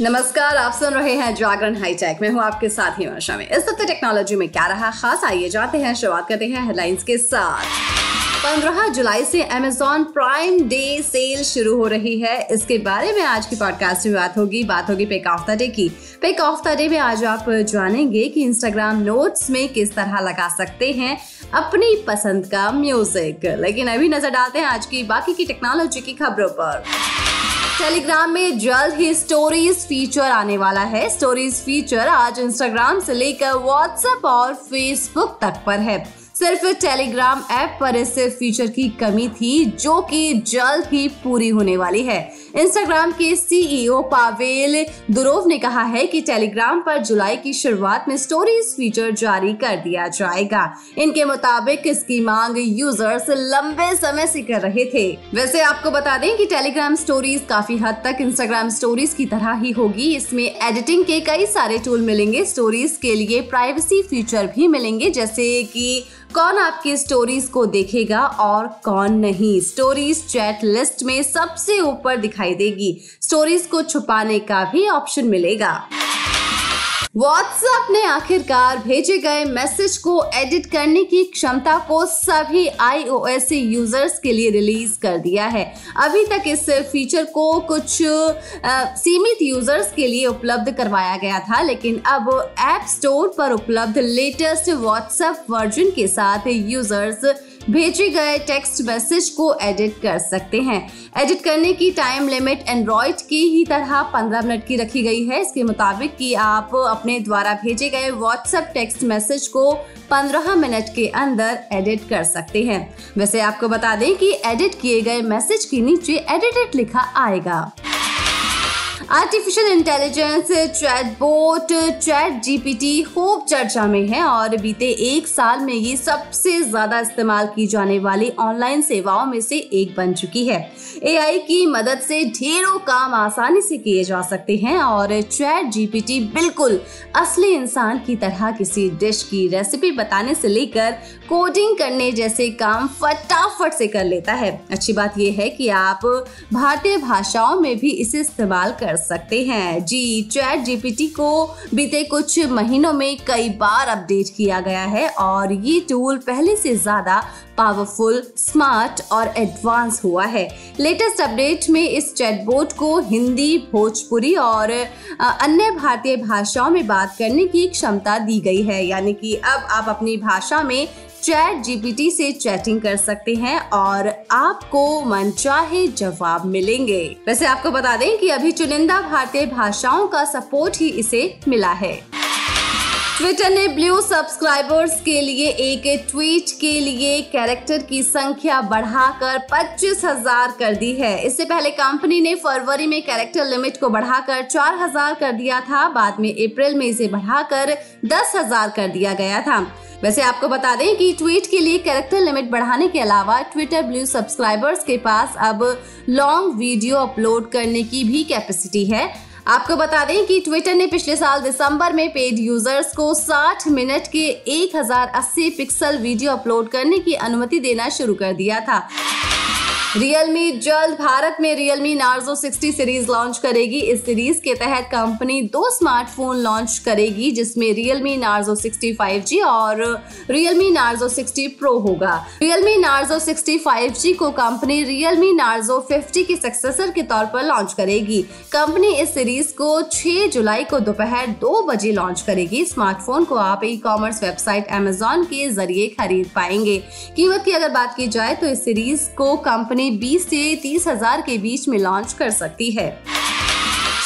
नमस्कार, आप सुन रहे हैं जागरण हाईटेक। में हूँ आपके साथ ही वर्षा में इस हफ़्ते टेक्नोलॉजी में क्या रहा खास? आइए जाते हैं, शुरुआत करते हैं हेडलाइंस के साथ। 15 जुलाई से Amazon प्राइम डे सेल शुरू हो रही है। इसके बारे में आज की पॉडकास्ट में बात होगी। बात होगी पेक ऑफ़ द डे की। पेक ऑफ़ द डे में आज आप जानेंगे कि इंस्टाग्राम नोट्स में किस तरह लगा सकते हैं अपनी पसंद का म्यूज़िक लेकिन अभी नज़र डालते हैं आज की बाकी की टेक्नोलॉजी की खबरों पर। टेलीग्राम में जल्द ही स्टोरीज फीचर आने वाला है। स्टोरीज फीचर आज इंस्टाग्राम से लेकर व्हाट्सएप और फेसबुक तक पर है। सिर्फ़ टेलीग्राम ऐप पर इस फीचर की कमी थी, जो कि जल्द ही पूरी होने वाली है। इंस्टाग्राम के सीईओ पावेल दुरोव ने कहा है कि टेलीग्राम पर जुलाई की शुरुआत में स्टोरीज फीचर जारी कर दिया जाएगा। इनके मुताबिक इसकी मांग यूज़र्स लंबे समय से कर रहे थे। वैसे आपको बता दें कि टेलीग्राम स्टोरीज काफ़ी हद तक इंस्टाग्राम स्टोरीज की तरह ही होगी। इसमें एडिटिंग के कई सारे टूल मिलेंगे। स्टोरीज के लिए प्राइवेसी फीचर भी मिलेंगे, जैसे कि कौन आपकी स्टोरीज को देखेगा और कौन नहीं? स्टोरीज चैट लिस्ट में सबसे ऊपर दिखाई देगी। स्टोरीज को छुपाने का भी ऑप्शन मिलेगा। व्हाट्सएप ने आखिरकार भेजे गए मैसेज को एडिट करने की क्षमता को सभी आईओएस यूज़र्स के लिए रिलीज़ कर दिया है। अभी तक इस फीचर को कुछ आ, सीमित यूज़र्स के लिए उपलब्ध करवाया गया था लेकिन अब ऐप स्टोर पर उपलब्ध लेटेस्ट व्हाट्सएप वर्जन के साथ यूज़र्स भेजे गए टेक्स्ट मैसेज को एडिट कर सकते हैं। एडिट करने की टाइम लिमिट एंड्रॉइड की ही तरह 15 मिनट की रखी गई है। इसके मुताबिक कि आप अपने द्वारा भेजे गए व्हाट्सएप टेक्स्ट मैसेज को 15 मिनट के अंदर एडिट कर सकते हैं। वैसे आपको बता दें कि एडिट किए गए मैसेज के नीचे एडिटेड लिखा आएगा। Artificial intelligence chatbot chat GPT खूब चर्चा में है और बीते एक साल में ये सबसे ज़्यादा इस्तेमाल की जाने वाली ऑनलाइन सेवाओं में से एक बन चुकी है। एआई की मदद से ढेरों काम आसानी से किए जा सकते हैं और चैट जीपीटी बिल्कुल असली इंसान की तरह किसी डिश की रेसिपी बताने से लेकर कोडिंग करने जैसे काम फटाफट से कर लेता है। अच्छी बात यह है कि आप भारतीय भाषाओं में भी इसे इस्तेमाल कर सकते हैं। जी चैट जीपीटी को बीते कुछ महीनों में कई बार अपडेट किया गया है और ये टूल पहले से ज़्यादा पावरफुल स्मार्ट और एडवांस हुआ है। लेटेस्ट अपडेट में इस चैटबोट को हिंदी, भोजपुरी और अन्य भारतीय भाषाओं में बात करने की क्षमता दी गई है। यानी कि अब आप अपनी भाषा में चैट जीपीटी से चैटिंग कर सकते हैं और आपको मनचाहे जवाब मिलेंगे। वैसे आपको बता दें कि अभी चुनिंदा भारतीय भाषाओं का सपोर्ट ही इसे मिला है। ट्विटर ने ब्लू सब्सक्राइबर्स के लिए एक ट्वीट के लिए कैरेक्टर की संख्या बढ़ाकर पच्चीस हज़ार कर दी है। इससे पहले कंपनी ने फरवरी में कैरेक्टर लिमिट को बढ़ाकर चार हज़ार कर दिया था। बाद में अप्रैल में इसे बढ़ाकर दस हज़ार कर दिया गया था। वैसे आपको बता दें कि ट्वीट के लिए कैरेक्टर लिमिट बढ़ाने के अलावा ट्विटर ब्लू सब्सक्राइबर्स के पास अब लॉन्ग वीडियो अपलोड करने की भी कैपेसिटी है। आपको बता दें कि ट्विटर ने पिछले साल दिसंबर में पेड यूज़र्स को 60 मिनट के 1080 पिक्सल वीडियो अपलोड करने की अनुमति देना शुरू कर दिया था। रियलमी जल्द भारत में रियलमी नार्जो 60 सीरीज़ लॉन्च करेगी। इस सीरीज़ के तहत कंपनी दो स्मार्टफ़ोन लॉन्च करेगी, जिसमें रियलमी नार्जो 60 5G और रियलमी नार्जो 60 प्रो होगा। रियलमी नार्जो 60 5G को कंपनी रियलमी नार्जो 50 के सक्सेसर के तौर पर लॉन्च करेगी। कंपनी इस सीरीज़ को 6 जुलाई को दोपहर दो बजे लॉन्च करेगी। स्मार्टफ़ोन को आप ई कॉमर्स वेबसाइट एमेजोन के ज़रिए खरीद पाएँगे। कीमत की अगर बात की जाए तो इस सीरीज़ को कंपनी कंपनी 20 से तीस हज़ार के बीच में लॉन्च कर सकती है।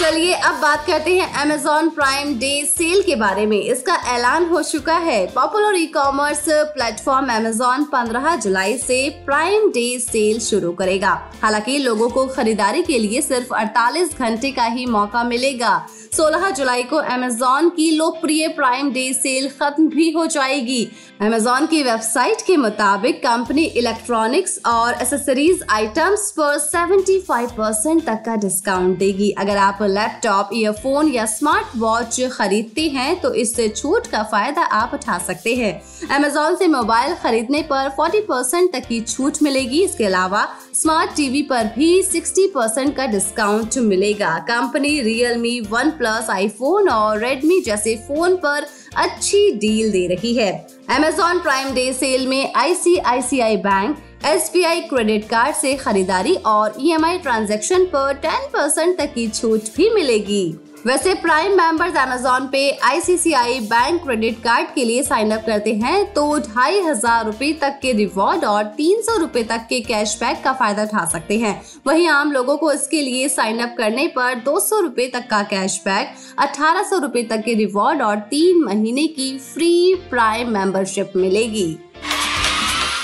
चलिए अब बात करते हैं Amazon प्राइम डे सेल के बारे में। इसका ऐलान हो चुका है। Popular e commerce platform Amazon 15 जुलाई से प्राइम डे सेल शुरू करेगा। हालाँकि लोगों को खरीदारी के लिए सिर्फ़ 48 घंटे का ही मौका मिलेगा। 16 जुलाई को Amazon की लोकप्रिय प्राइम डे सेल खत्म भी हो जाएगी। Amazon की वेबसाइट के मुताबिक कंपनी इलेक्ट्रॉनिक्स और एसेसरीज आइटम्स पर 75 परसेंट तक का डिस्काउंट देगी। अगर आप लैपटॉप ईयरफोन या स्मार्ट वॉच खरीदते हैं तो इस छूट का फ़ायदा आप उठा सकते हैं। अमेजोन से मोबाइल खरीदने पर 40 परसेंट तक की छूट मिलेगी। इसके अलावा स्मार्ट टीवी पर भी 60 परसेंट का डिस्काउंट मिलेगा। Company Realme one plus iPhone और रेडमी जैसे फ़ोन पर अच्छी डील दे रही है। अमेजॉन प्राइम डे सेल में आईसीआईसीआई बैंक एस क्रेडिट कार्ड से खरीदारी और ईएमआई e ट्रांजैक्शन पर 10 परसेंट तक की छूट भी मिलेगी। वैसे प्राइम मेंबर्स अमेजोन पे आईसीसीआई बैंक क्रेडिट कार्ड के लिए साइन अप करते हैं तो ढाई हज़ार रूपए तक के रिवॉर्ड और तीन सौ रूपए तक के कैशबैक का फ़ायदा उठा सकते हैं। वहीं आम लोगों को इसके लिए साइन अप करने पर दो सौ रूपए तक का कैशबैक अठारह सौ रूपए तक के रिवॉर्ड और तीन महीने की फ्री प्राइम मेंबरशिप मिलेगी।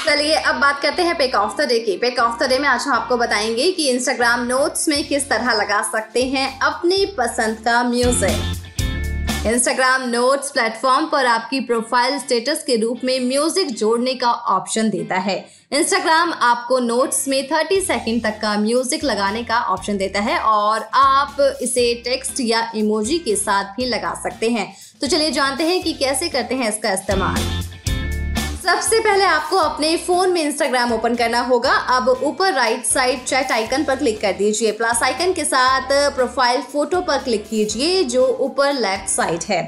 चलिए, अब बात करते हैं पेक ऑफ़ द डे की। पेक ऑफ़ द डे में आज हम आपको बताएँगे कि इंस्टाग्राम नोट्स में किस तरह लगा सकते हैं अपनी पसंद का म्यूज़िक इंस्टाग्राम नोट्स प्लेटफॉर्म पर आपकी प्रोफ़ाइल स्टेटस के रूप में म्यूज़िक जोड़ने का ऑप्शन देता है। इंस्टाग्राम आपको नोट्स में 30 सेकंड तक का म्यूज़िक लगाने का ऑप्शन देता है और आप इसे टेक्स्ट या इमोजी के साथ भी लगा सकते हैं। तो चलिए जानते हैं कि कैसे करते हैं इसका इस्तेमाल। सबसे पहले आपको अपने फ़ोन में इंस्टाग्राम ओपन करना होगा। अब ऊपर राइट साइड चैट आइकन पर क्लिक कर दीजिए। प्लस आइकन के साथ प्रोफ़ाइल फ़ोटो पर क्लिक कीजिए, जो ऊपर लेफ़्ट साइड है।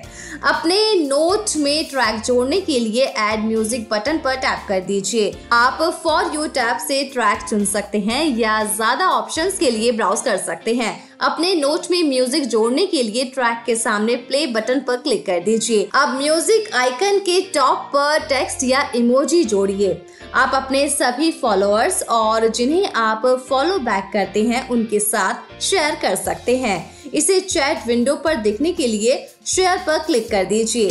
अपने नोट में ट्रैक जोड़ने के लिए एड म्यूज़िक बटन पर टैप कर दीजिए। आप फॉर यू टैप से ट्रैक चुन सकते हैं या ज़्यादा ऑप्शंस के लिए ब्राउज कर सकते हैं। अपने नोट में म्यूज़िक जोड़ने के लिए ट्रैक के सामने प्ले बटन पर क्लिक कर दीजिए। अब म्यूज़िक आइकन के टॉप पर टेक्स्ट या इमोजी जोड़िए। आप अपने सभी फॉलोअर्स और जिन्हें आप फॉलो बैक करते हैं, उनके साथ शेयर कर सकते हैं। इसे चैट विंडो पर देखने के लिए शेयर पर क्लिक कर दीजिए।